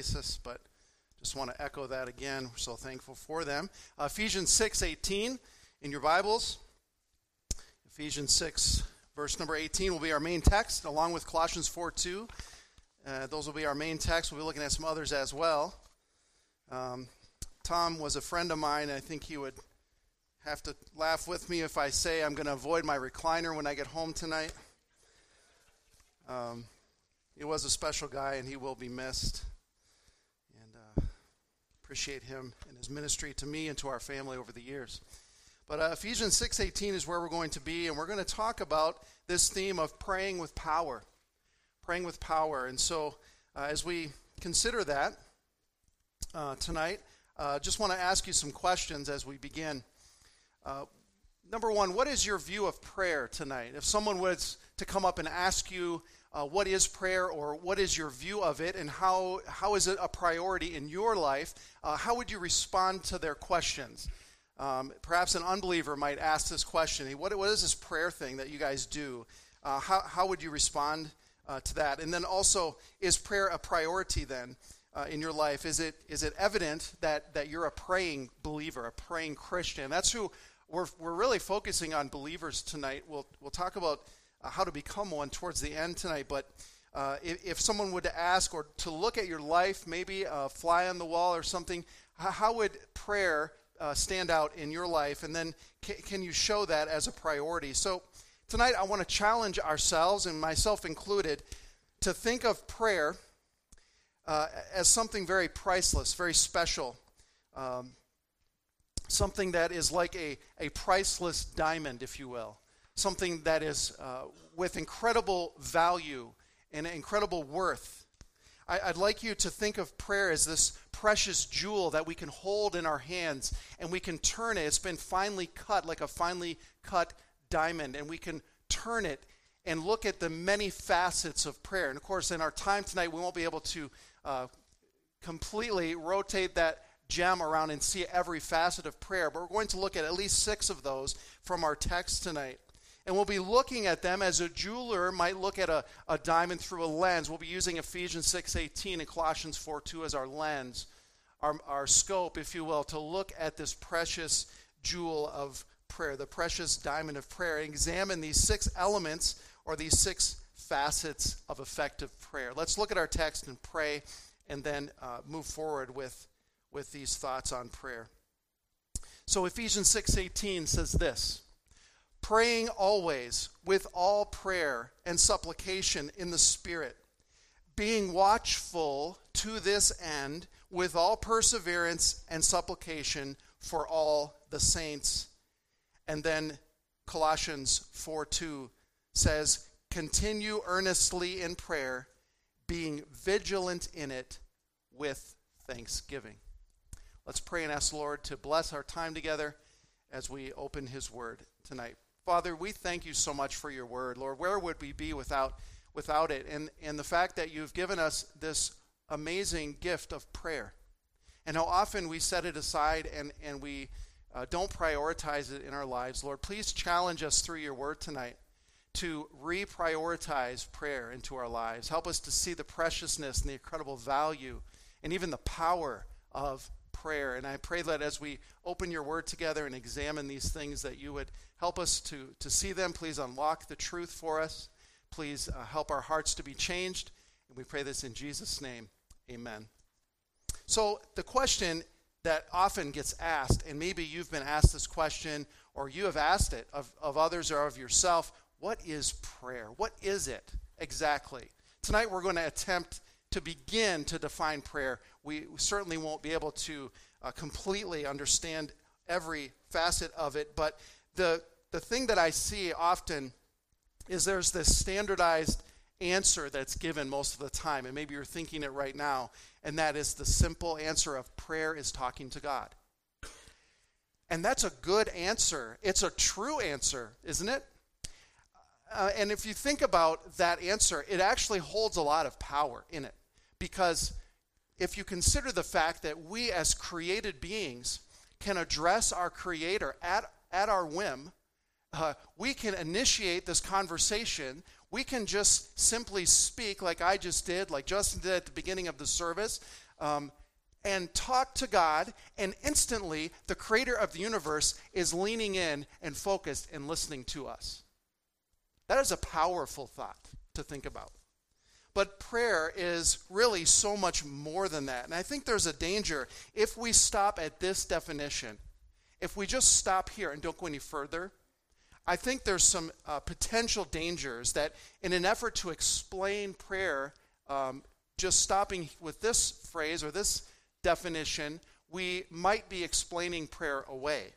basis, but just want to echo that again. We're so thankful for them. Uh, Ephesians 6 18 in your Bibles. Ephesians 6, verse number 18 will be our main text, along with Colossians 4 2. Uh, those will be our main text. We'll be looking at some others as well. Um, Tom was a friend of mine. I think he would have to laugh with me if I say I'm going to avoid my recliner when I get home tonight. Um, he was a special guy, and he will be missed. Appreciate him and his ministry to me and to our family over the years. But uh, Ephesians 6:18 is where we're going to be, and we're going to talk about this theme of praying with power, praying with power. And so, uh, as we consider that uh, tonight, uh, just want to ask you some questions as we begin. Uh, number one, what is your view of prayer tonight? If someone was to come up and ask you uh, what is prayer or what is your view of it and how, how is it a priority in your life, uh, how would you respond to their questions? Um, perhaps an unbeliever might ask this question what, what is this prayer thing that you guys do? Uh, how, how would you respond uh, to that? And then also, is prayer a priority then? Uh, in your life? Is it is it evident that that you're a praying believer, a praying Christian? That's who we're we're really focusing on believers tonight. We'll we'll talk about uh, how to become one towards the end tonight. But uh, if, if, someone would ask or to look at your life, maybe a fly on the wall or something, how, would prayer uh, stand out in your life? And then can you show that as a priority? So tonight I want to challenge ourselves, and myself included, to think of prayer uh, as something very priceless, very special. Um, something that is like a, a priceless diamond, if you will something that is uh, with incredible value and incredible worth. I, would like you to think of prayer as this precious jewel that we can hold in our hands and we can turn it. It's been finely cut, like a finely cut diamond, and we can turn it and look at the many facets of prayer. And of course, in our time tonight, we won't be able to uh, completely rotate that gem around and see every facet of prayer, but we're going to look at at least six of those from our text tonight. And we'll be looking at them as a jeweler might look at a, a diamond through a lens. We'll be using Ephesians 6.18 and Colossians 4.2 as our lens, our, our scope, if you will, to look at this precious jewel of prayer, the precious diamond of prayer, and examine these six elements or these six facets of effective prayer. Let's look at our text and pray and then uh, move forward with, with these thoughts on prayer. So Ephesians 6:18 says this, praying always with all prayer and supplication in the Spirit, being watchful to this end with all perseverance and supplication for all the saints. And then Colossians 4 2 says, Continue earnestly in prayer, being vigilant in it with thanksgiving. Let's pray and ask the Lord to bless our time together as we open His Word tonight. Father, we thank you so much for your word. Lord, where would we be without, without it? And, and the fact that you've given us this amazing gift of prayer. And how often we set it aside and, and we uh, don't prioritize it in our lives. Lord, please challenge us through your word tonight to reprioritize prayer into our lives. Help us to see the preciousness and the incredible value and even the power of prayer. And I pray that as we open your word together and examine these things, that you would help us to, to see them. Please unlock the truth for us. Please uh, help our hearts to be changed. And we pray this in Jesus' name. Amen. So, the question that often gets asked, and maybe you've been asked this question or you have asked it of, of others or of yourself what is prayer? What is it exactly? Tonight we're going to attempt to begin to define prayer. We certainly won't be able to uh, completely understand every facet of it, but the, the thing that I see often is there's this standardized answer that's given most of the time, and maybe you're thinking it right now, and that is the simple answer of prayer is talking to God. And that's a good answer. It's a true answer, isn't it? Uh, and if you think about that answer, it actually holds a lot of power in it. Because if you consider the fact that we as created beings can address our Creator at, at our whim, uh, we can initiate this conversation. We can just simply speak like I just did, like Justin did at the beginning of the service. um, and talk to God, and instantly the creator of the universe is leaning in and focused and listening to us. That is a powerful thought to think about. But prayer is really so much more than that. And I think there's a danger if we stop at this definition, if we just stop here and don't go any further, I think there's some uh, potential dangers that in an effort to explain prayer, um, just stopping with this phrase or this definition, we might be explaining prayer away.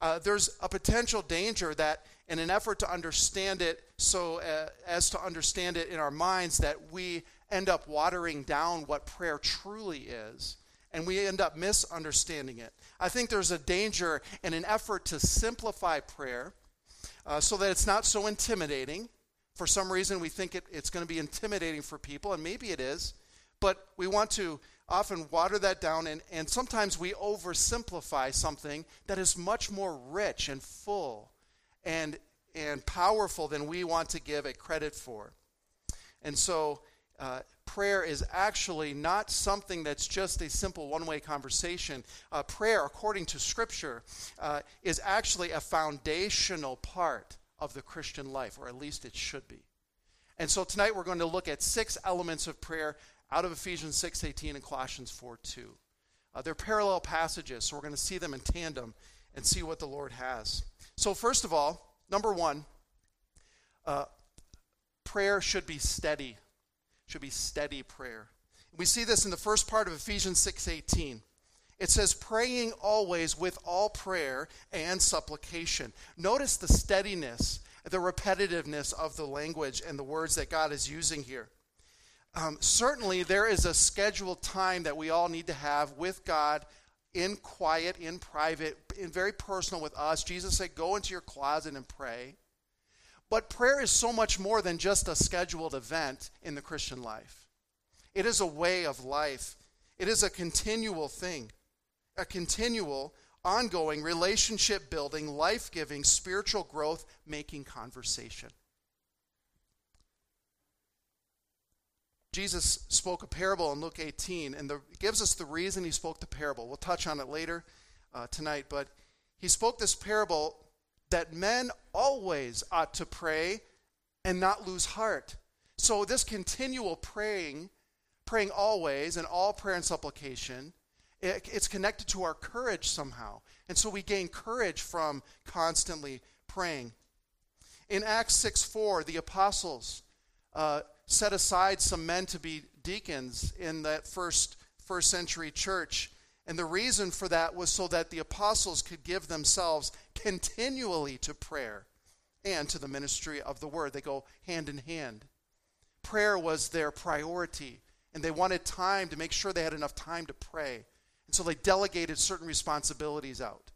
Uh, there's a potential danger that in an effort to understand it so uh, as to understand it in our minds that we end up watering down what prayer truly is and we end up misunderstanding it. I think there's a danger in an effort to simplify prayer uh, so that it's not so intimidating. For some reason we think it, it's going to be intimidating for people and maybe it is but we want to often water that down, and, and sometimes we oversimplify something that is much more rich and full and, and powerful than we want to give it credit for. And so, uh, prayer is actually not something that's just a simple one way conversation. Uh, prayer, according to Scripture, uh, is actually a foundational part of the Christian life, or at least it should be. And so tonight we're going to look at six elements of prayer out of Ephesians 6:18 and Colossians 4:2. Uh, they're parallel passages, so we're going to see them in tandem and see what the Lord has. So first of all, number one, uh, prayer should be steady. Should be steady prayer. We see this in the first part of Ephesians 6:18. It says, praying always with all prayer and supplication. Notice the steadiness, the repetitiveness of the language and the words that God is using here. Um, certainly, there is a scheduled time that we all need to have with God in quiet, in private, in very personal with us. Jesus said, Go into your closet and pray. But prayer is so much more than just a scheduled event in the Christian life, it is a way of life, it is a continual thing, a continual, ongoing, relationship building, life giving, spiritual growth making conversation. Jesus spoke a parable in Luke 18, and the, gives us the reason he spoke the parable. We'll touch on it later uh, tonight, but he spoke this parable that men always ought to pray and not lose heart. So, this continual praying, praying always, and all prayer and supplication, it, it's connected to our courage somehow. And so we gain courage from constantly praying. In Acts 6 4, the apostles uh, set aside some men to be deacons in that first first century church. And the reason for that was so that the apostles could give themselves continually to prayer and to the ministry of the word. They go hand in hand. Prayer was their priority, and they wanted time to make sure they had enough time to pray. And so they delegated certain responsibilities out.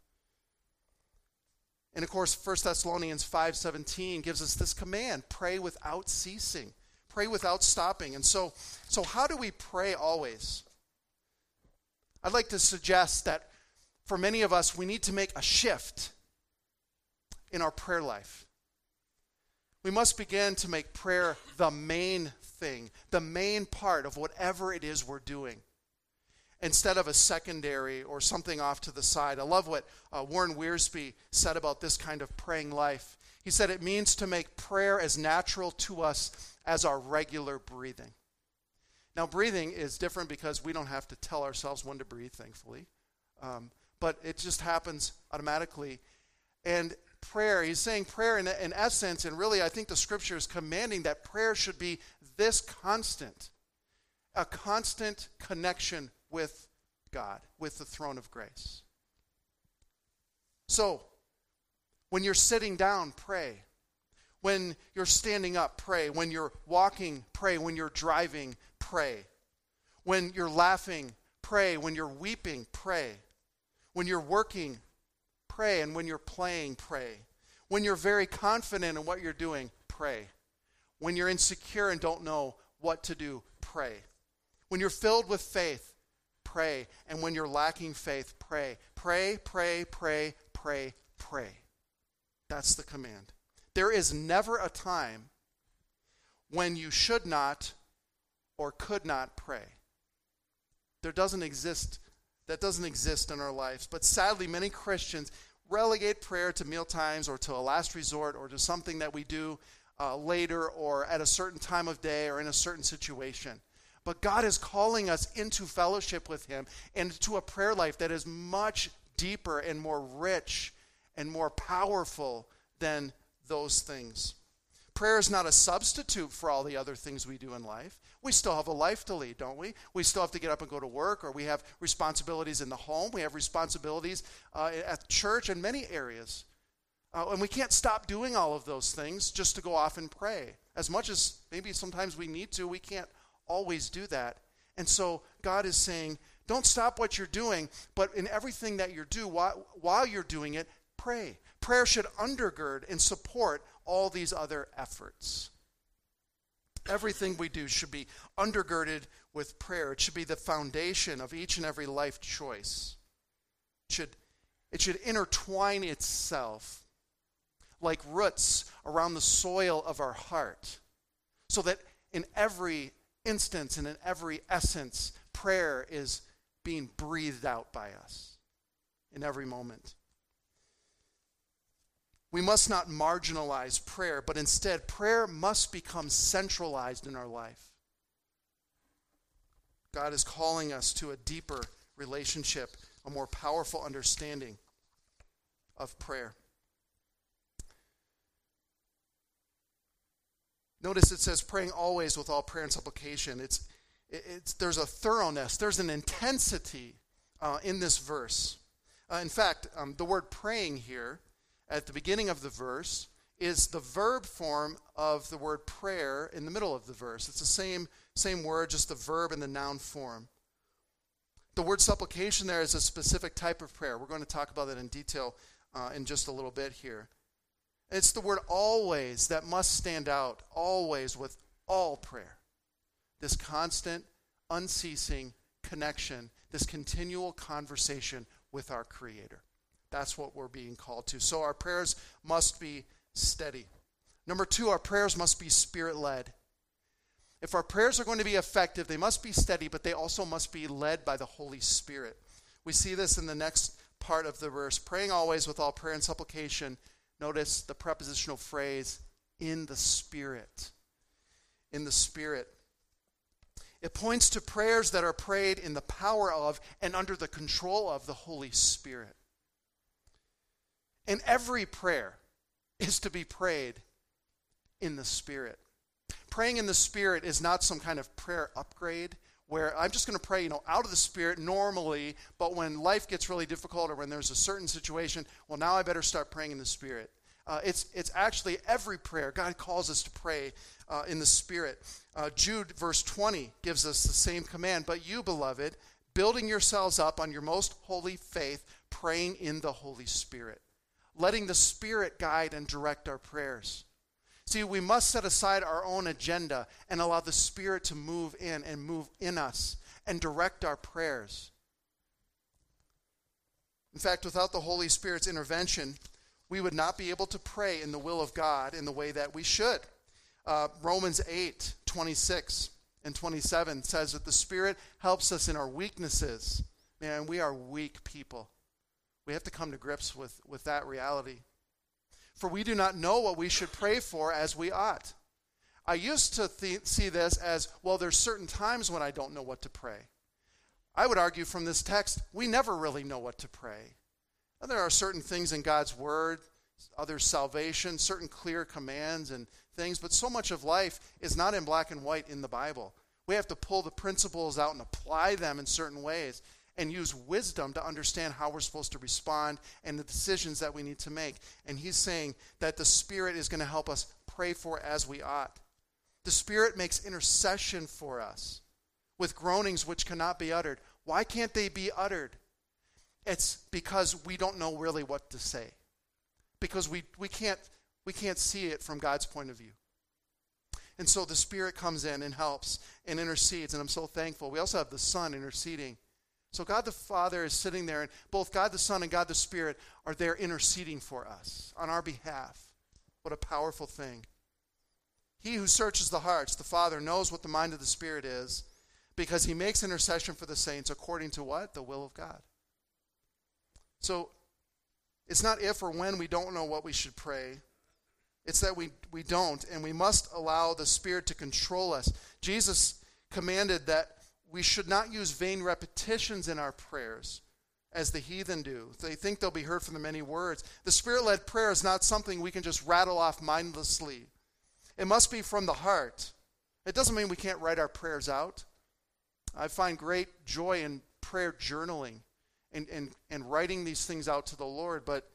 And of course, 1 Thessalonians 5:17 gives us this command, pray without ceasing pray without stopping. And so, so how do we pray always? I'd like to suggest that for many of us, we need to make a shift in our prayer life. We must begin to make prayer the main thing, the main part of whatever it is we're doing, instead of a secondary or something off to the side. I love what uh, Warren Wiersbe said about this kind of praying life. He said it means to make prayer as natural to us as our regular breathing. Now, breathing is different because we don't have to tell ourselves when to breathe, thankfully. Um, but it just happens automatically. And prayer, he's saying prayer in, in essence, and really, I think the scripture is commanding that prayer should be this constant a constant connection with God, with the throne of grace. So, when you're sitting down, pray. When you're standing up, pray. When you're walking, pray. When you're driving, pray. When you're laughing, pray. When you're weeping, pray. When you're working, pray. And when you're playing, pray. When you're very confident in what you're doing, pray. When you're insecure and don't know what to do, pray. When you're filled with faith, pray. And when you're lacking faith, pray. Pray, pray, pray, pray, pray. That's the command. There is never a time when you should not or could not pray. There doesn't exist, that doesn't exist in our lives. But sadly, many Christians relegate prayer to meal times or to a last resort or to something that we do uh, later or at a certain time of day or in a certain situation. But God is calling us into fellowship with Him and to a prayer life that is much deeper and more rich and more powerful than those things. Prayer is not a substitute for all the other things we do in life. We still have a life to lead, don't we? We still have to get up and go to work, or we have responsibilities in the home. We have responsibilities uh, at church in many areas. Uh, and we can't stop doing all of those things just to go off and pray. As much as maybe sometimes we need to, we can't always do that. And so God is saying, don't stop what you're doing, but in everything that you do, while, while you're doing it, pray. Prayer should undergird and support all these other efforts. Everything we do should be undergirded with prayer. It should be the foundation of each and every life choice. It should, it should intertwine itself like roots around the soil of our heart so that in every instance and in every essence, prayer is being breathed out by us in every moment. We must not marginalize prayer, but instead, prayer must become centralized in our life. God is calling us to a deeper relationship, a more powerful understanding of prayer. Notice it says praying always with all prayer and supplication. It's, it's, there's a thoroughness, there's an intensity uh, in this verse. Uh, in fact, um, the word praying here at the beginning of the verse is the verb form of the word prayer in the middle of the verse. It's the same, same word, just the verb in the noun form. The word supplication there is a specific type of prayer. We're going to talk about that in detail uh, in just a little bit here. It's the word always that must stand out, always with all prayer. This constant, unceasing connection, this continual conversation with our Creator. That's what we're being called to. So our prayers must be steady. Number two, our prayers must be spirit led. If our prayers are going to be effective, they must be steady, but they also must be led by the Holy Spirit. We see this in the next part of the verse praying always with all prayer and supplication Notice the prepositional phrase, in the Spirit. In the Spirit. It points to prayers that are prayed in the power of and under the control of the Holy Spirit. And every prayer is to be prayed in the Spirit. Praying in the Spirit is not some kind of prayer upgrade where I'm just going to pray, you know, out of the Spirit normally, but when life gets really difficult or when there's a certain situation, well, now I better start praying in the Spirit. Uh, it's, it's actually every prayer. God calls us to pray uh, in the Spirit. Uh, Jude, verse 20, gives us the same command. But you, beloved, building yourselves up on your most holy faith, praying in the Holy Spirit, letting the Spirit guide and direct our prayers. See, we must set aside our own agenda and allow the Spirit to move in and move in us and direct our prayers. In fact, without the Holy Spirit's intervention, we would not be able to pray in the will of God in the way that we should. Uh, Romans 8 26 and 27 says that the Spirit helps us in our weaknesses. Man, we are weak people. We have to come to grips with, with that reality for we do not know what we should pray for as we ought. I used to th- see this as well, there's certain times when I don't know what to pray. I would argue from this text, we never really know what to pray. And there are certain things in God's Word, other salvation, certain clear commands and things, but so much of life is not in black and white in the Bible. We have to pull the principles out and apply them in certain ways and use wisdom to understand how we're supposed to respond and the decisions that we need to make. And he's saying that the Spirit is going to help us pray for as we ought. The Spirit makes intercession for us with groanings which cannot be uttered. Why can't they be uttered? It's because we don't know really what to say. Because we, we, can't, we can't see it from God's point of view. And so the Spirit comes in and helps and intercedes, and I'm so thankful. We also have the Son interceding so God the Father is sitting there, and both God the Son and God the Spirit are there interceding for us on our behalf. What a powerful thing. He who searches the hearts, the Father, knows what the mind of the Spirit is, because he makes intercession for the saints according to what? The will of God. So it's not if or when we don't know what we should pray. It's that we, we don't, and we must allow the Spirit to control us. Jesus commanded that we should not use vain repetitions in our prayers as the heathen do. They think they'll be heard from the many words. The Spirit led prayer is not something we can just rattle off mindlessly, it must be from the heart. It doesn't mean we can't write our prayers out. I find great joy in prayer journaling and, and, and writing these things out to the Lord, but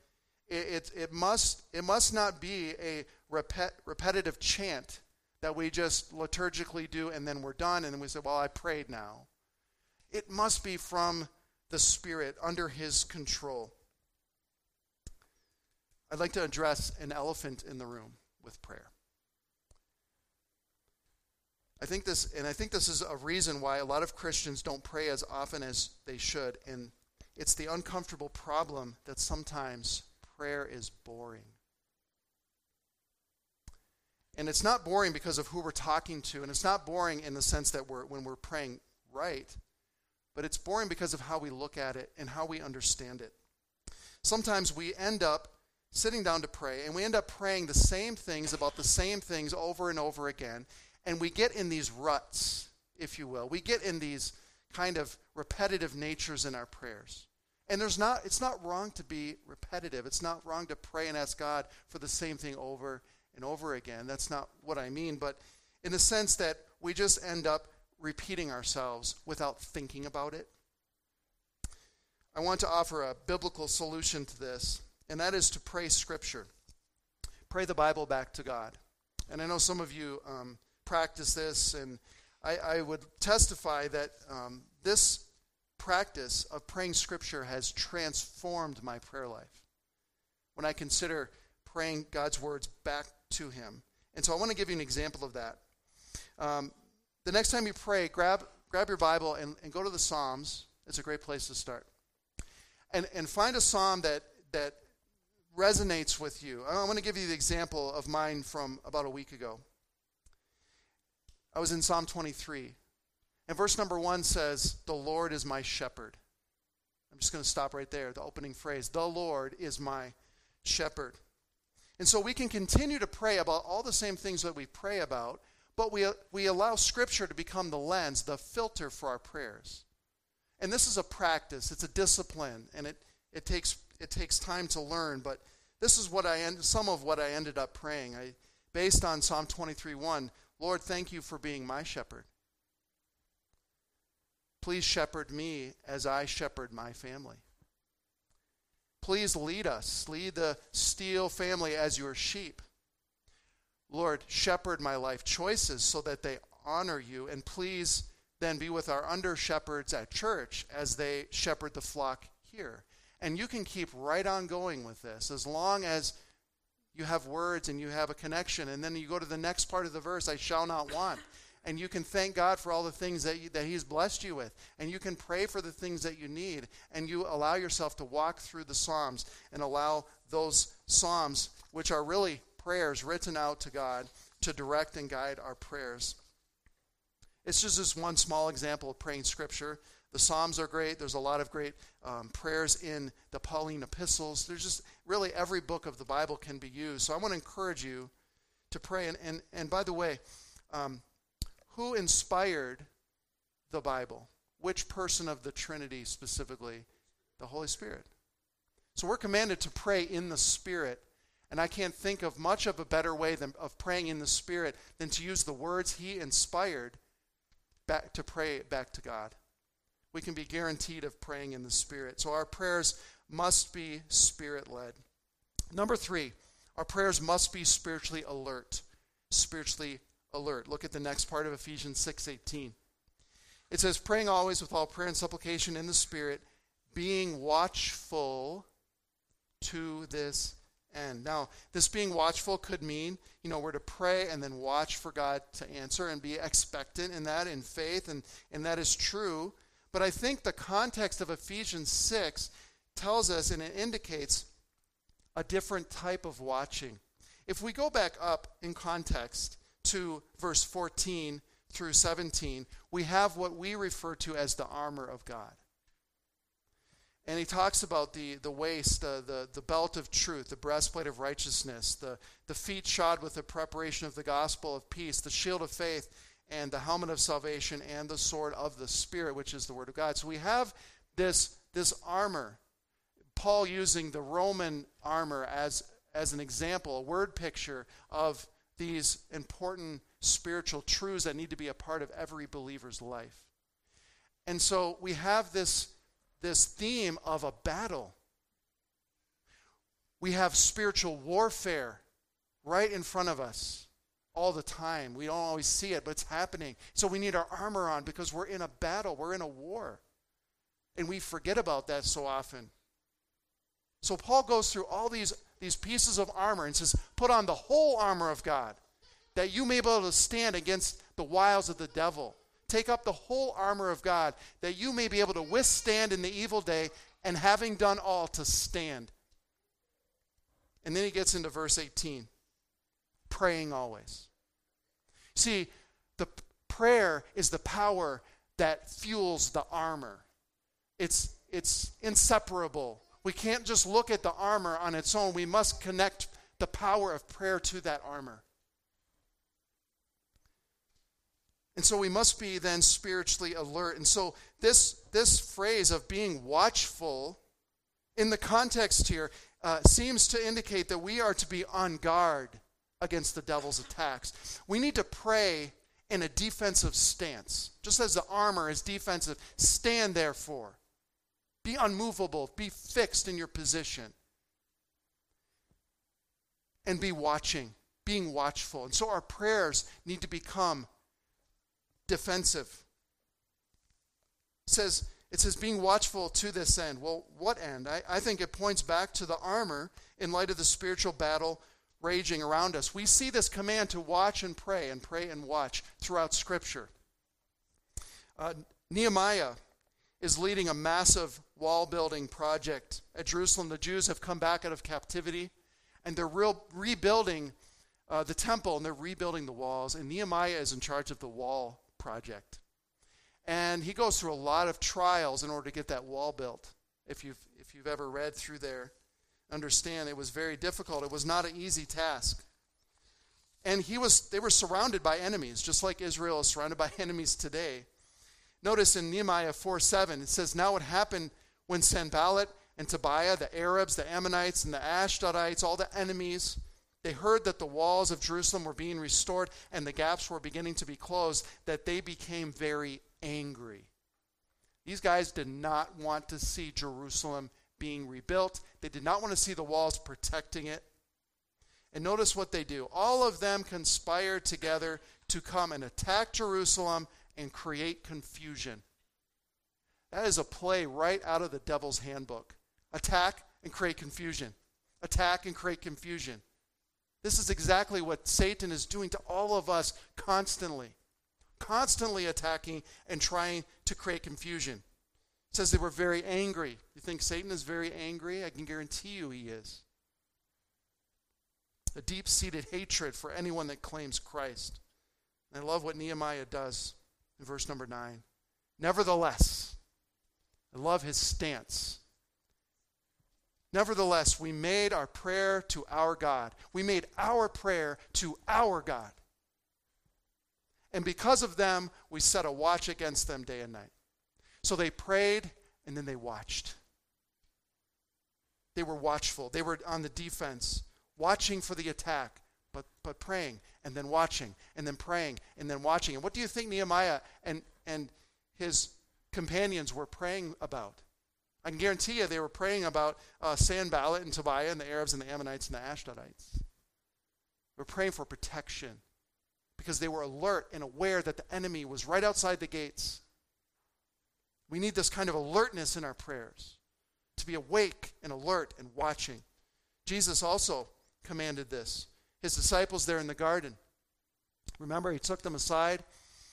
it, it, it, must, it must not be a repet, repetitive chant that we just liturgically do and then we're done and we say, Well, I prayed now. It must be from the Spirit under His control. I'd like to address an elephant in the room with prayer. I think this, and I think this is a reason why a lot of Christians don't pray as often as they should, and it's the uncomfortable problem that sometimes prayer is boring. And it's not boring because of who we're talking to, and it's not boring in the sense that we're when we're praying right, but it's boring because of how we look at it and how we understand it. Sometimes we end up sitting down to pray, and we end up praying the same things about the same things over and over again, and we get in these ruts, if you will. We get in these kind of repetitive natures in our prayers. And there's not it's not wrong to be repetitive. It's not wrong to pray and ask God for the same thing over and over again. That's not what I mean, but in the sense that we just end up repeating ourselves without thinking about it. I want to offer a biblical solution to this, and that is to pray Scripture. Pray the Bible back to God. And I know some of you um, practice this, and I, I would testify that um, this practice of praying Scripture has transformed my prayer life. When I consider praying God's words back to Him. And so I want to give you an example of that. Um, the next time you pray, grab, grab your Bible and, and go to the Psalms. It's a great place to start. And, and find a psalm that, that resonates with you. I want to give you the example of mine from about a week ago. I was in Psalm 23. And verse number one says, The Lord is my shepherd. I'm just going to stop right there, the opening phrase. The Lord is my shepherd. And so we can continue to pray about all the same things that we pray about, but we, we allow Scripture to become the lens, the filter for our prayers. And this is a practice, it's a discipline, and it, it, takes, it takes time to learn, but this is what I end, some of what I ended up praying. I, based on Psalm 23 1, Lord, thank you for being my shepherd. Please shepherd me as I shepherd my family. Please lead us. Lead the Steele family as your sheep. Lord, shepherd my life choices so that they honor you. And please then be with our under shepherds at church as they shepherd the flock here. And you can keep right on going with this as long as you have words and you have a connection. And then you go to the next part of the verse I shall not want and you can thank God for all the things that, you, that He's blessed you with. And you can pray for the things that you need. And you allow yourself to walk through the Psalms and allow those Psalms, which are really prayers written out to God, to direct and guide our prayers. It's just this one small example of praying Scripture. The Psalms are great. There's a lot of great um, prayers in the Pauline epistles. There's just really every book of the Bible can be used. So I want to encourage you to pray. And, and, and by the way, um, who inspired the Bible? Which person of the Trinity specifically? The Holy Spirit. So we're commanded to pray in the Spirit. And I can't think of much of a better way than, of praying in the Spirit than to use the words He inspired back to pray back to God. We can be guaranteed of praying in the Spirit. So our prayers must be Spirit led. Number three, our prayers must be spiritually alert. Spiritually alert. Look at the next part of Ephesians 6:18. It says praying always with all prayer and supplication in the spirit, being watchful to this end. Now, this being watchful could mean, you know, we're to pray and then watch for God to answer and be expectant in that in faith and and that is true, but I think the context of Ephesians 6 tells us and it indicates a different type of watching. If we go back up in context, to verse 14 through 17, we have what we refer to as the armor of God. And he talks about the, the waist, uh, the, the belt of truth, the breastplate of righteousness, the, the feet shod with the preparation of the gospel of peace, the shield of faith, and the helmet of salvation, and the sword of the Spirit, which is the word of God. So we have this, this armor. Paul using the Roman armor as, as an example, a word picture of these important spiritual truths that need to be a part of every believer's life. And so we have this, this theme of a battle. We have spiritual warfare right in front of us all the time. We don't always see it, but it's happening. So we need our armor on because we're in a battle, we're in a war. And we forget about that so often. So Paul goes through all these, these pieces of armor and says, Put on the whole armor of God, that you may be able to stand against the wiles of the devil. Take up the whole armor of God, that you may be able to withstand in the evil day, and having done all, to stand. And then he gets into verse 18 praying always. See, the prayer is the power that fuels the armor. It's, it's inseparable. We can't just look at the armor on its own. We must connect the power of prayer to that armor. And so we must be then spiritually alert. And so this, this phrase of being watchful in the context here uh, seems to indicate that we are to be on guard against the devil's attacks. We need to pray in a defensive stance. Just as the armor is defensive, stand therefore. Be unmovable, be fixed in your position. And be watching, being watchful. And so our prayers need to become defensive. It says, it says being watchful to this end. Well, what end? I, I think it points back to the armor in light of the spiritual battle raging around us. We see this command to watch and pray and pray and watch throughout Scripture. Uh, Nehemiah is leading a massive wall building project at Jerusalem. The Jews have come back out of captivity and they're real, rebuilding uh, the temple and they're rebuilding the walls. And Nehemiah is in charge of the wall project. And he goes through a lot of trials in order to get that wall built. If you've, if you've ever read through there, understand it was very difficult. It was not an easy task. And he was they were surrounded by enemies, just like Israel is surrounded by enemies today. Notice in Nehemiah 4 7, it says, Now it happened when Sanballat and Tobiah, the Arabs, the Ammonites, and the Ashdodites, all the enemies, they heard that the walls of Jerusalem were being restored and the gaps were beginning to be closed, that they became very angry. These guys did not want to see Jerusalem being rebuilt. They did not want to see the walls protecting it. And notice what they do. All of them conspire together to come and attack Jerusalem and create confusion. That is a play right out of the devil's handbook. Attack and create confusion. Attack and create confusion. This is exactly what Satan is doing to all of us constantly. Constantly attacking and trying to create confusion. It says they were very angry. You think Satan is very angry? I can guarantee you he is. A deep seated hatred for anyone that claims Christ. And I love what Nehemiah does in verse number 9. Nevertheless, I love his stance. Nevertheless, we made our prayer to our God. We made our prayer to our God. And because of them, we set a watch against them day and night. So they prayed and then they watched. They were watchful. They were on the defense, watching for the attack, but, but praying and then watching and then praying and then watching. And what do you think Nehemiah and, and his companions were praying about? I can guarantee you they were praying about uh, Sanballat and Tobiah and the Arabs and the Ammonites and the Ashdodites. They were praying for protection because they were alert and aware that the enemy was right outside the gates we need this kind of alertness in our prayers to be awake and alert and watching. Jesus also commanded this. His disciples there in the garden. Remember, he took them aside.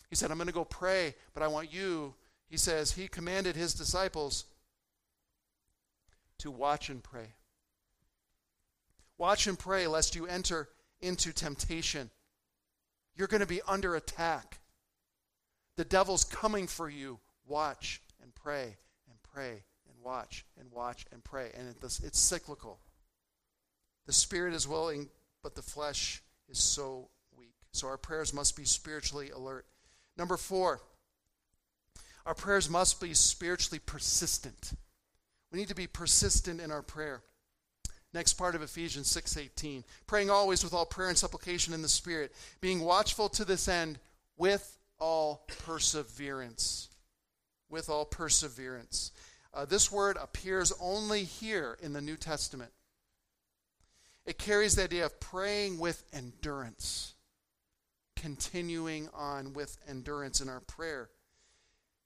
He said, I'm going to go pray, but I want you, he says, he commanded his disciples to watch and pray. Watch and pray lest you enter into temptation. You're going to be under attack. the devil's coming for you. Watch and pray and pray and watch and watch and pray. And it's, cyclical. The spirit is willing, but the flesh is so weak. So our prayers must be spiritually alert. Number four, our prayers must be spiritually persistent. We need to be persistent in our prayer. Next part of Ephesians 6:18. Praying always with all prayer and supplication in the Spirit, being watchful to this end with all perseverance. With all perseverance. Uh, this word appears only here in the New Testament. It carries the idea of praying with endurance, continuing on with endurance in our prayer.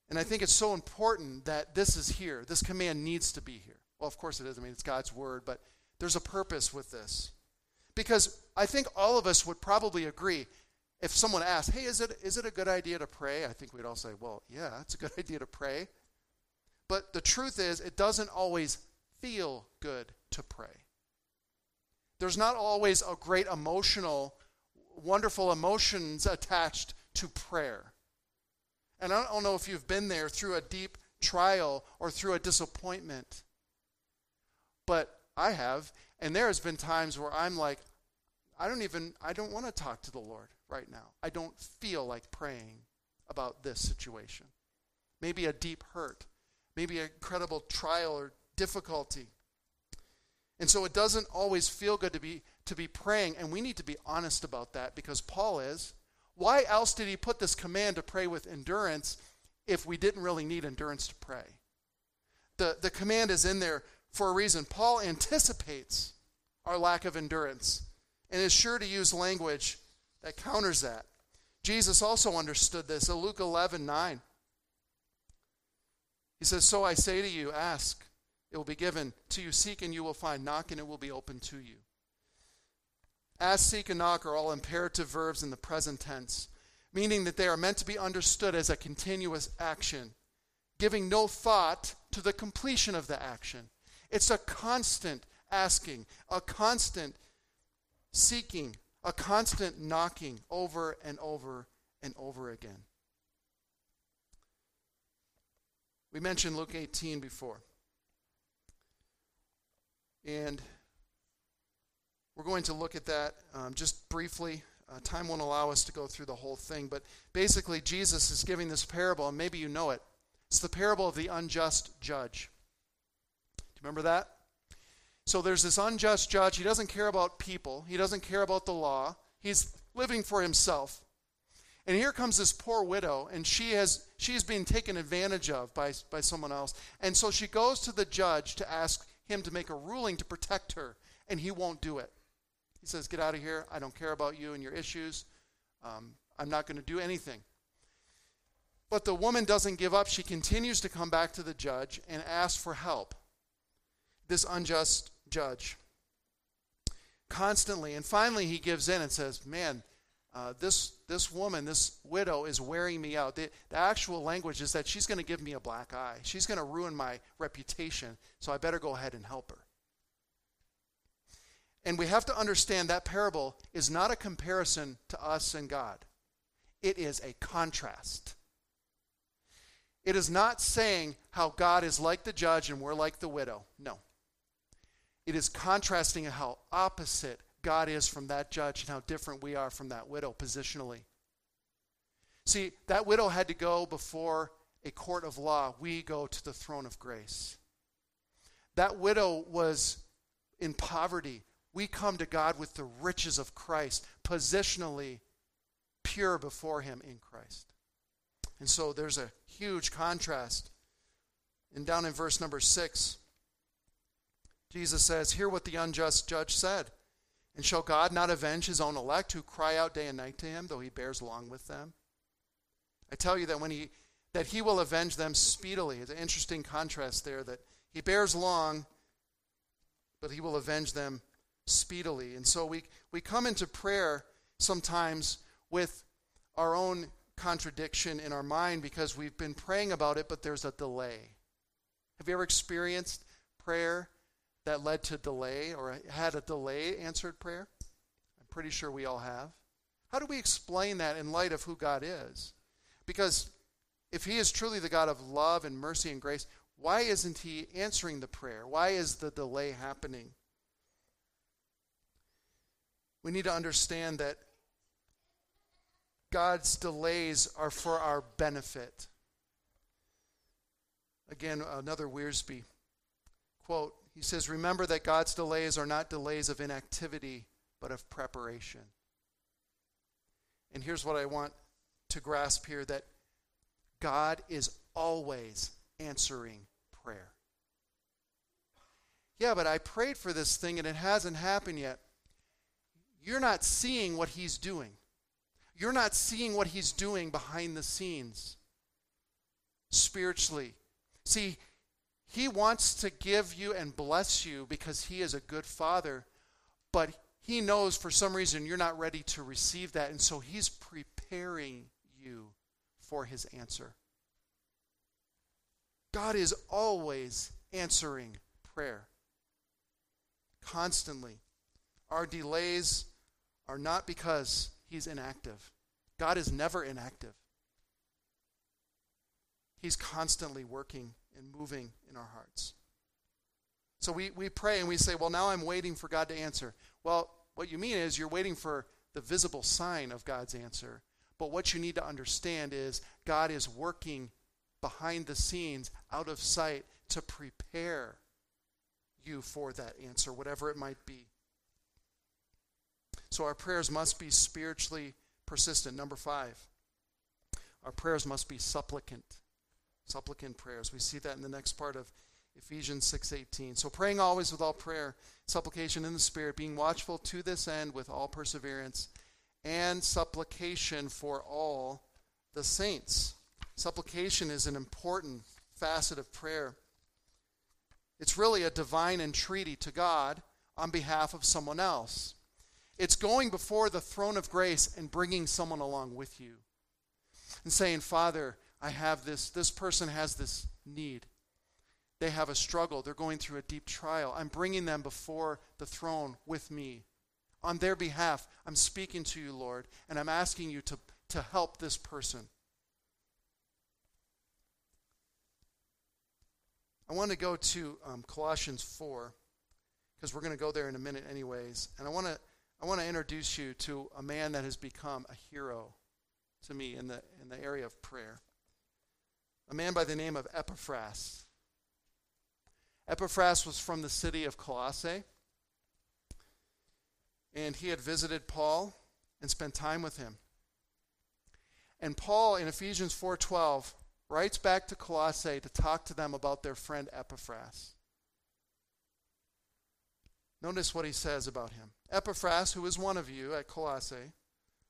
And I think it's so important that this is here. This command needs to be here. Well, of course it is. I mean, it's God's word, but there's a purpose with this. Because I think all of us would probably agree if someone asked, hey, is it, is it a good idea to pray? I think we'd all say, well, yeah, it's a good idea to pray. But the truth is, it doesn't always feel good to pray. There's not always a great emotional, wonderful emotions attached to prayer. And I don't know if you've been there through a deep trial or through a disappointment, but I have. And there has been times where I'm like, I don't even, I don't want to talk to the Lord right now. I don't feel like praying about this situation. Maybe a deep hurt, maybe an incredible trial or difficulty. And so it doesn't always feel good to be to be praying, and we need to be honest about that because Paul is. Why else did he put this command to pray with endurance if we didn't really need endurance to pray? The, the command is in there for a reason. Paul anticipates our lack of endurance and is sure to use language that counters that. Jesus also understood this in Luke 11 9. He says, So I say to you, ask, it will be given to you. Seek, and you will find. Knock, and it will be open to you. Ask, seek, and knock are all imperative verbs in the present tense, meaning that they are meant to be understood as a continuous action, giving no thought to the completion of the action. It's a constant asking, a constant seeking, a constant knocking over and over and over again. We mentioned Luke 18 before. And we're going to look at that um, just briefly. Uh, time won't allow us to go through the whole thing, but basically, Jesus is giving this parable, and maybe you know it. It's the parable of the unjust judge. Do you remember that? So there's this unjust judge. He doesn't care about people, he doesn't care about the law. He's living for himself. And here comes this poor widow, and she has she's being taken advantage of by, by someone else. And so she goes to the judge to ask him to make a ruling to protect her, and he won't do it. He says, Get out of here. I don't care about you and your issues. Um, I'm not going to do anything. But the woman doesn't give up. She continues to come back to the judge and ask for help this unjust judge constantly. And finally, he gives in and says, Man, uh, this, this woman, this widow, is wearing me out. The, the actual language is that she's going to give me a black eye. She's going to ruin my reputation, so I better go ahead and help her. And we have to understand that parable is not a comparison to us and God, it is a contrast. It is not saying how God is like the judge and we're like the widow. No. It is contrasting how opposite God is from that judge and how different we are from that widow positionally. See, that widow had to go before a court of law. We go to the throne of grace. That widow was in poverty. We come to God with the riches of Christ, positionally pure before Him in Christ. And so there's a huge contrast. And down in verse number six, Jesus says, Hear what the unjust judge said. And shall God not avenge his own elect who cry out day and night to him, though he bears long with them? I tell you that when he that he will avenge them speedily. It's an interesting contrast there that he bears long, but he will avenge them speedily. And so we, we come into prayer sometimes with our own contradiction in our mind because we've been praying about it, but there's a delay. Have you ever experienced prayer that led to delay or had a delay answered prayer? I'm pretty sure we all have. How do we explain that in light of who God is? Because if he is truly the God of love and mercy and grace, why isn't he answering the prayer? Why is the delay happening? We need to understand that God's delays are for our benefit. Again, another Wiersbe quote. He says, Remember that God's delays are not delays of inactivity, but of preparation. And here's what I want to grasp here that God is always answering prayer. Yeah, but I prayed for this thing and it hasn't happened yet. You're not seeing what He's doing. You're not seeing what He's doing behind the scenes spiritually. See, He wants to give you and bless you because He is a good Father, but He knows for some reason you're not ready to receive that, and so He's preparing you for His answer. God is always answering prayer, constantly. Our delays are not because He's inactive. God is never inactive. He's constantly working and moving in our hearts. So we, we pray and we say, Well, now I'm waiting for God to answer. Well, what you mean is you're waiting for the visible sign of God's answer. But what you need to understand is God is working behind the scenes, out of sight, to prepare you for that answer, whatever it might be. So our prayers must be spiritually persistent. Number five, our prayers must be supplicant supplicant prayers. We see that in the next part of Ephesians 6:18. So praying always with all prayer, supplication in the spirit, being watchful to this end with all perseverance and supplication for all the saints. Supplication is an important facet of prayer. It's really a divine entreaty to God on behalf of someone else. It's going before the throne of grace and bringing someone along with you and saying, Father, I have this, this person has this need. They have a struggle. They're going through a deep trial. I'm bringing them before the throne with me. On their behalf, I'm speaking to you, Lord, and I'm asking you to, to help this person. I want to go to um, Colossians 4 because we're going to go there in a minute, anyways. And I want to I want to introduce you to a man that has become a hero to me in the in the area of prayer a man by the name of Epaphras. Epaphras was from the city of Colossae, and he had visited Paul and spent time with him. And Paul in Ephesians 4:12 writes back to Colossae to talk to them about their friend Epaphras. Notice what he says about him. Epaphras, who is one of you at Colossae,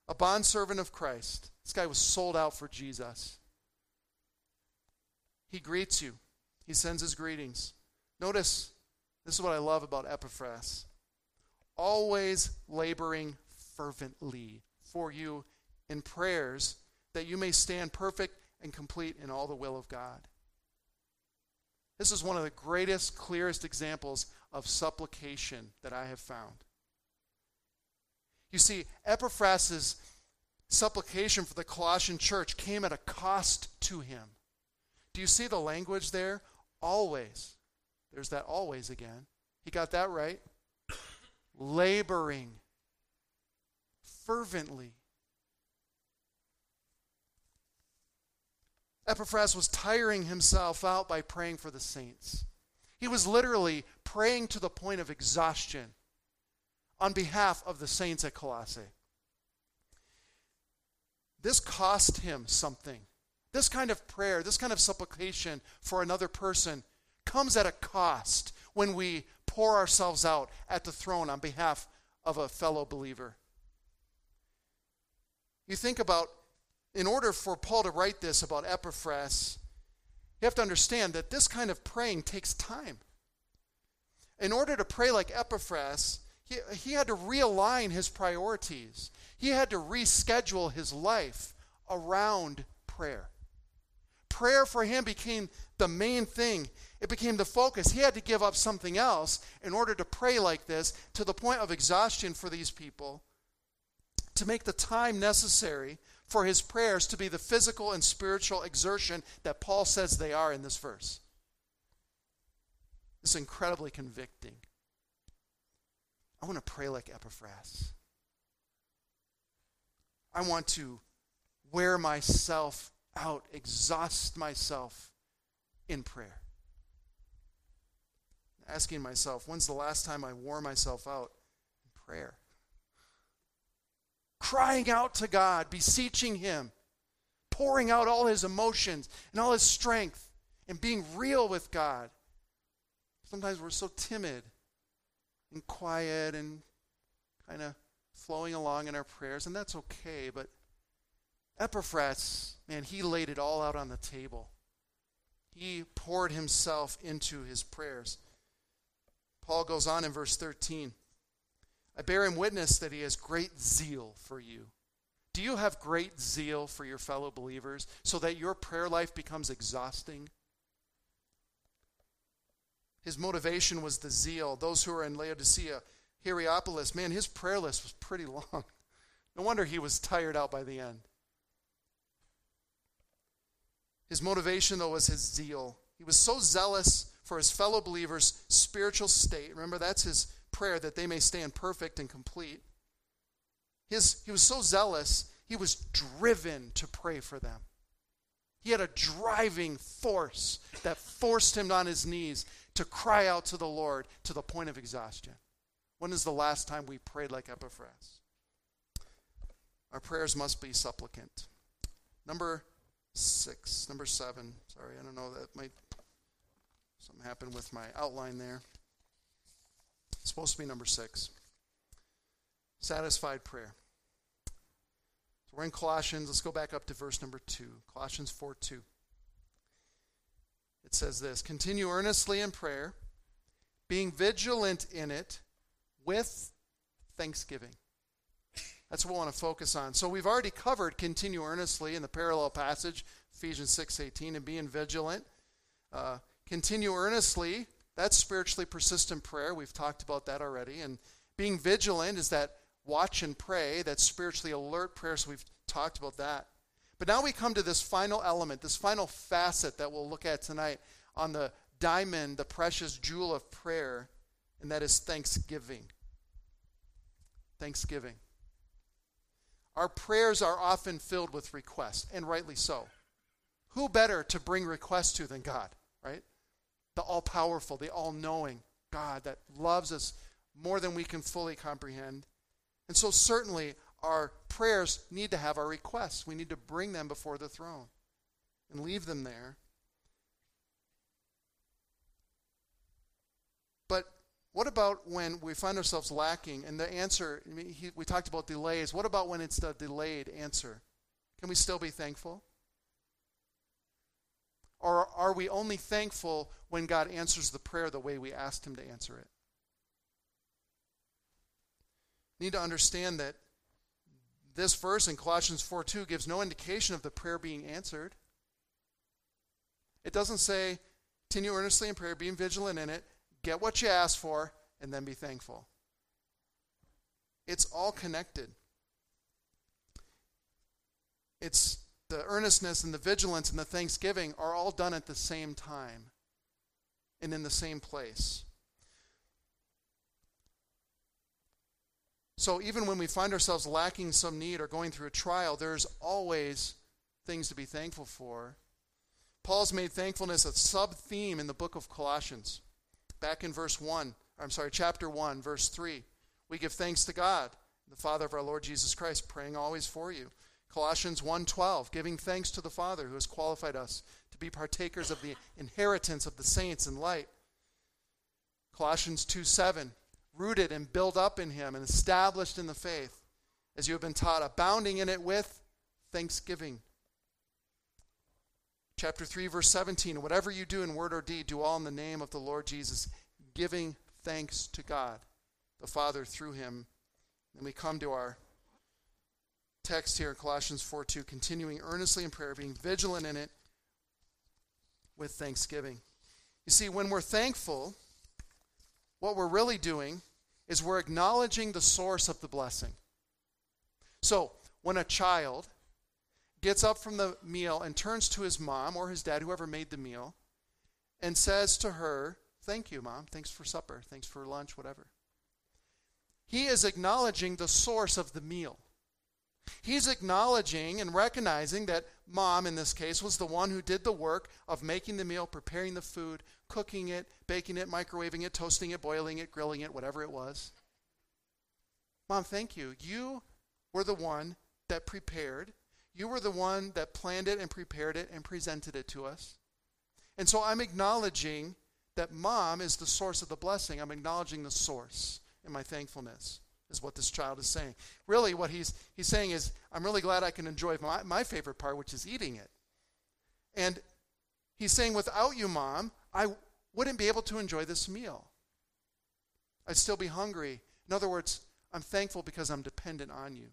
a bondservant of Christ. This guy was sold out for Jesus. He greets you, he sends his greetings. Notice, this is what I love about Epaphras always laboring fervently for you in prayers that you may stand perfect and complete in all the will of God. This is one of the greatest, clearest examples of supplication that I have found. You see, Epaphras' supplication for the Colossian church came at a cost to him. Do you see the language there? Always. There's that always again. He got that right. Laboring fervently. Epaphras was tiring himself out by praying for the saints. He was literally praying to the point of exhaustion on behalf of the saints at Colossae. This cost him something. This kind of prayer, this kind of supplication for another person comes at a cost when we pour ourselves out at the throne on behalf of a fellow believer. You think about, in order for Paul to write this about Epaphras, you have to understand that this kind of praying takes time. In order to pray like Epaphras, he, he had to realign his priorities. He had to reschedule his life around prayer prayer for him became the main thing. It became the focus. He had to give up something else in order to pray like this to the point of exhaustion for these people to make the time necessary for his prayers to be the physical and spiritual exertion that Paul says they are in this verse. It's incredibly convicting. I want to pray like Epaphras. I want to wear myself out, exhaust myself in prayer. Asking myself, when's the last time I wore myself out in prayer? Crying out to God, beseeching Him, pouring out all His emotions and all His strength, and being real with God. Sometimes we're so timid and quiet and kind of flowing along in our prayers, and that's okay, but Epaphras, man, he laid it all out on the table. He poured himself into his prayers. Paul goes on in verse 13 I bear him witness that he has great zeal for you. Do you have great zeal for your fellow believers so that your prayer life becomes exhausting? His motivation was the zeal. Those who are in Laodicea, Hierapolis, man, his prayer list was pretty long. No wonder he was tired out by the end. His motivation, though, was his zeal. He was so zealous for his fellow believers' spiritual state. Remember, that's his prayer that they may stand perfect and complete. His, he was so zealous, he was driven to pray for them. He had a driving force that forced him on his knees to cry out to the Lord to the point of exhaustion. When is the last time we prayed like Epaphras? Our prayers must be supplicant. Number six, number seven. Sorry, I don't know. That might something happen with my outline there. It's supposed to be number six. Satisfied prayer. So we're in Colossians. Let's go back up to verse number two. Colossians 4 2. It says this Continue earnestly in prayer, being vigilant in it with thanksgiving. That's what we want to focus on. So we've already covered continue earnestly in the parallel passage, Ephesians 6:18, and being vigilant. Uh, continue earnestly. That's spiritually persistent prayer. We've talked about that already. And being vigilant is that watch and pray. That's spiritually alert prayer. So we've talked about that. But now we come to this final element, this final facet that we'll look at tonight on the diamond, the precious jewel of prayer, and that is thanksgiving. Thanksgiving. Our prayers are often filled with requests, and rightly so. Who better to bring requests to than God, right? The all powerful, the all knowing God that loves us more than we can fully comprehend. And so, certainly, our prayers need to have our requests. We need to bring them before the throne and leave them there. But what about when we find ourselves lacking? And the answer, we talked about delays. What about when it's the delayed answer? Can we still be thankful? Or are we only thankful when God answers the prayer the way we asked Him to answer it? need to understand that this verse in Colossians 4 2 gives no indication of the prayer being answered. It doesn't say, continue earnestly in prayer, being vigilant in it, get what you ask for, and then be thankful. It's all connected. It's the earnestness and the vigilance and the thanksgiving are all done at the same time and in the same place. So even when we find ourselves lacking some need or going through a trial, there's always things to be thankful for. Paul's made thankfulness a sub theme in the book of Colossians. Back in verse 1, I'm sorry, chapter 1, verse 3. We give thanks to God, the Father of our Lord Jesus Christ, praying always for you. Colossians 1:12, giving thanks to the Father who has qualified us to be partakers of the inheritance of the saints in light. Colossians 2:7, rooted and built up in him and established in the faith, as you have been taught, abounding in it with thanksgiving. Chapter 3, verse 17 Whatever you do in word or deed, do all in the name of the Lord Jesus, giving thanks to God, the Father, through him. And we come to our text here in Colossians 4 2, continuing earnestly in prayer, being vigilant in it with thanksgiving. You see, when we're thankful, what we're really doing is we're acknowledging the source of the blessing. So, when a child gets up from the meal and turns to his mom or his dad, whoever made the meal, and says to her, Thank you, mom. Thanks for supper. Thanks for lunch, whatever. He is acknowledging the source of the meal. He's acknowledging and recognizing that mom, in this case, was the one who did the work of making the meal, preparing the food, cooking it, baking it, microwaving it, toasting it, boiling it, grilling it, whatever it was. Mom, thank you. You were the one that prepared. You were the one that planned it and prepared it and presented it to us. And so I'm acknowledging that mom is the source of the blessing. I'm acknowledging the source in my thankfulness is what this child is saying. Really, what he's, he's saying is, I'm really glad I can enjoy my, my favorite part, which is eating it. And he's saying, without you, mom, I wouldn't be able to enjoy this meal. I'd still be hungry. In other words, I'm thankful because I'm dependent on you.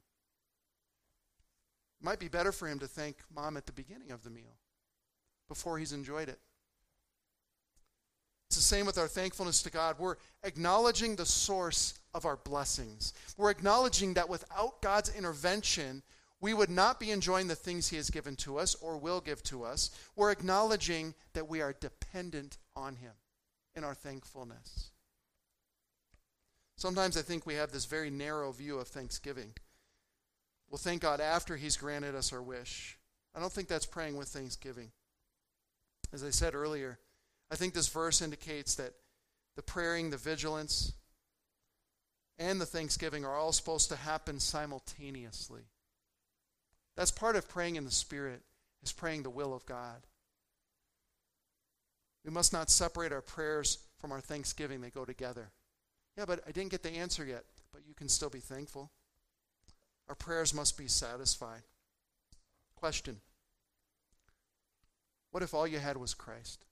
It might be better for him to thank mom at the beginning of the meal before he's enjoyed it. It's the same with our thankfulness to God. We're acknowledging the source of our blessings. We're acknowledging that without God's intervention, we would not be enjoying the things He has given to us or will give to us. We're acknowledging that we are dependent on Him in our thankfulness. Sometimes I think we have this very narrow view of thanksgiving. We'll thank God after He's granted us our wish. I don't think that's praying with thanksgiving. As I said earlier, I think this verse indicates that the praying, the vigilance, and the thanksgiving are all supposed to happen simultaneously. That's part of praying in the Spirit, is praying the will of God. We must not separate our prayers from our thanksgiving, they go together. Yeah, but I didn't get the answer yet, but you can still be thankful. Our prayers must be satisfied. Question What if all you had was Christ?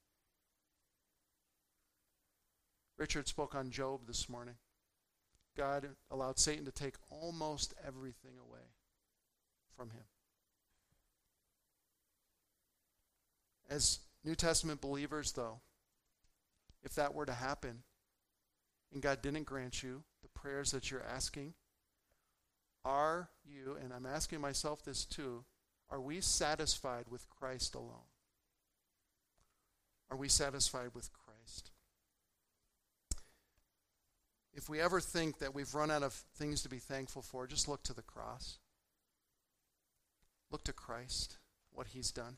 Richard spoke on Job this morning. God allowed Satan to take almost everything away from him. As New Testament believers, though, if that were to happen, and God didn't grant you the prayers that you're asking, are you, and I'm asking myself this too, are we satisfied with Christ alone? Are we satisfied with Christ? If we ever think that we've run out of things to be thankful for, just look to the cross. Look to Christ, what he's done.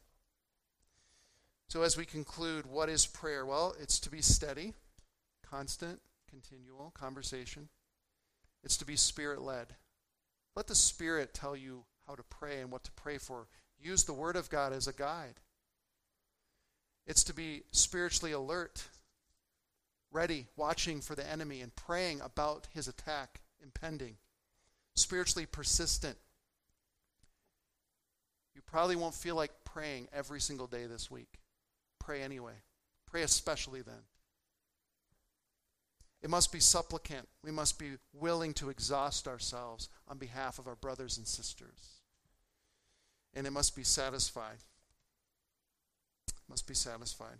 So, as we conclude, what is prayer? Well, it's to be steady, constant, continual conversation. It's to be spirit led. Let the Spirit tell you how to pray and what to pray for. Use the Word of God as a guide. It's to be spiritually alert ready, watching for the enemy, and praying about his attack impending. Spiritually persistent. You probably won't feel like praying every single day this week. Pray anyway. Pray especially then. It must be supplicant. We must be willing to exhaust ourselves on behalf of our brothers and sisters. And it must be satisfied. It must be satisfied.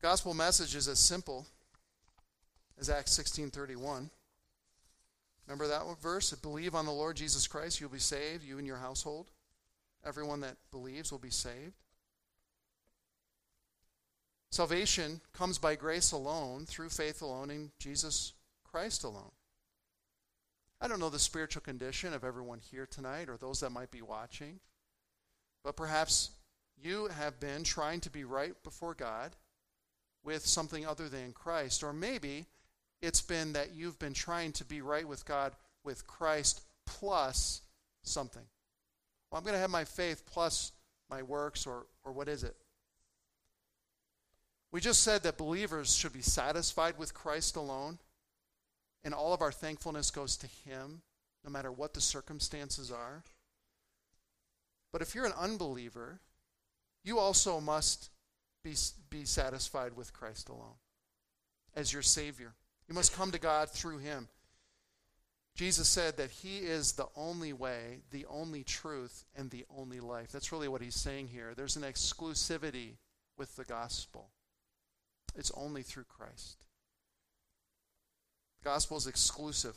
The gospel message is as simple as Acts 16:31. Remember that verse? Believe on the Lord Jesus Christ, you'll be saved, you and your household. Everyone that believes will be saved. Salvation comes by grace alone, through faith alone, in Jesus Christ alone. I don't know the spiritual condition of everyone here tonight or those that might be watching, but perhaps you have been trying to be right before God with something other than Christ. Or maybe it's been that you've been trying to be right with God with Christ plus something. Well, I'm going to have my faith plus my works, or, or what is it? We just said that believers should be satisfied with Christ alone, and all of our thankfulness goes to Him, no matter what the circumstances are. But if you're an unbeliever, you also must be, be satisfied with Christ alone as your Savior. You must come to God through Him. Jesus said that He is the only way, the only truth, and the only life. That's really what He's saying here. There's an exclusivity with the gospel, it's only through Christ. The gospel is exclusive.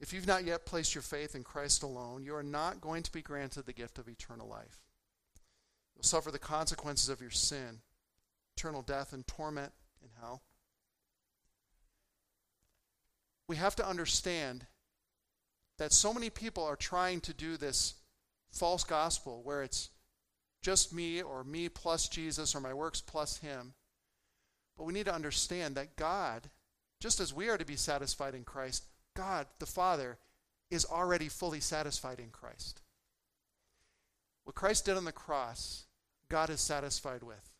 If you've not yet placed your faith in Christ alone, you are not going to be granted the gift of eternal life. You'll suffer the consequences of your sin, eternal death and torment in hell. We have to understand that so many people are trying to do this false gospel where it's just me or me plus Jesus or my works plus him. But we need to understand that God, just as we are to be satisfied in Christ, God, the Father, is already fully satisfied in Christ. What Christ did on the cross, God is satisfied with.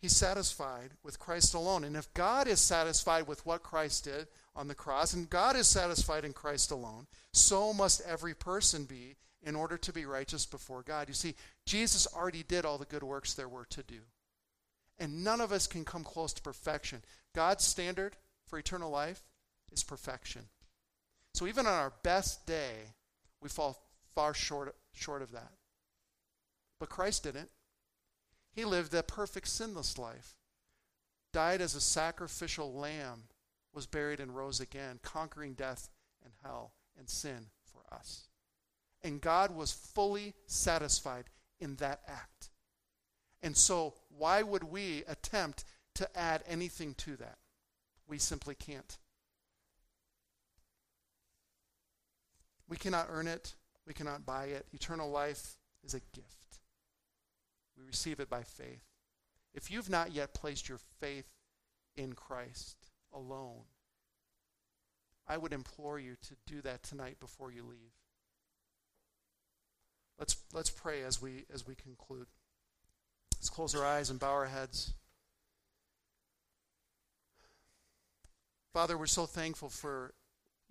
He's satisfied with Christ alone. And if God is satisfied with what Christ did on the cross, and God is satisfied in Christ alone, so must every person be in order to be righteous before God. You see, Jesus already did all the good works there were to do. And none of us can come close to perfection. God's standard for eternal life is perfection. So even on our best day, we fall far short, short of that. But Christ didn't. He lived a perfect sinless life, died as a sacrificial lamb, was buried and rose again, conquering death and hell and sin for us. And God was fully satisfied in that act. And so, why would we attempt to add anything to that? We simply can't. We cannot earn it, we cannot buy it. Eternal life is a gift. We receive it by faith. If you've not yet placed your faith in Christ alone, I would implore you to do that tonight before you leave. Let's, let's pray as we, as we conclude. Let's close our eyes and bow our heads. Father, we're so thankful for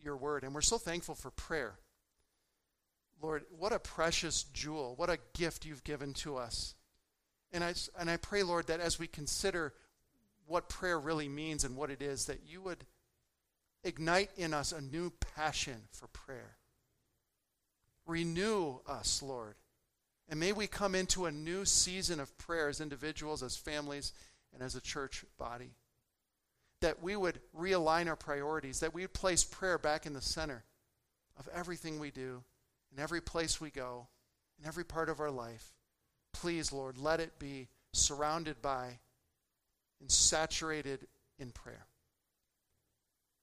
your word, and we're so thankful for prayer. Lord, what a precious jewel, what a gift you've given to us. And I, and I pray, Lord, that as we consider what prayer really means and what it is, that you would ignite in us a new passion for prayer. Renew us, Lord. And may we come into a new season of prayer as individuals, as families, and as a church body. That we would realign our priorities, that we would place prayer back in the center of everything we do, in every place we go, in every part of our life. Please, Lord, let it be surrounded by and saturated in prayer.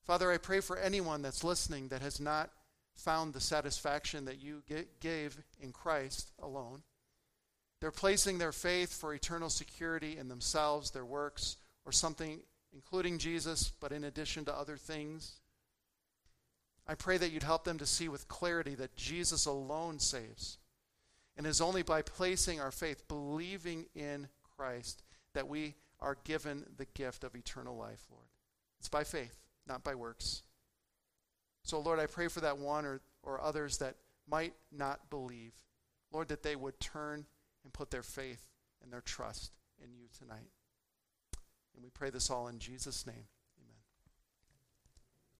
Father, I pray for anyone that's listening that has not found the satisfaction that you gave in Christ alone. They're placing their faith for eternal security in themselves, their works, or something including Jesus, but in addition to other things. I pray that you'd help them to see with clarity that Jesus alone saves. And it is only by placing our faith, believing in Christ, that we are given the gift of eternal life, Lord. It's by faith, not by works. So, Lord, I pray for that one or, or others that might not believe. Lord, that they would turn and put their faith and their trust in you tonight. And we pray this all in Jesus' name.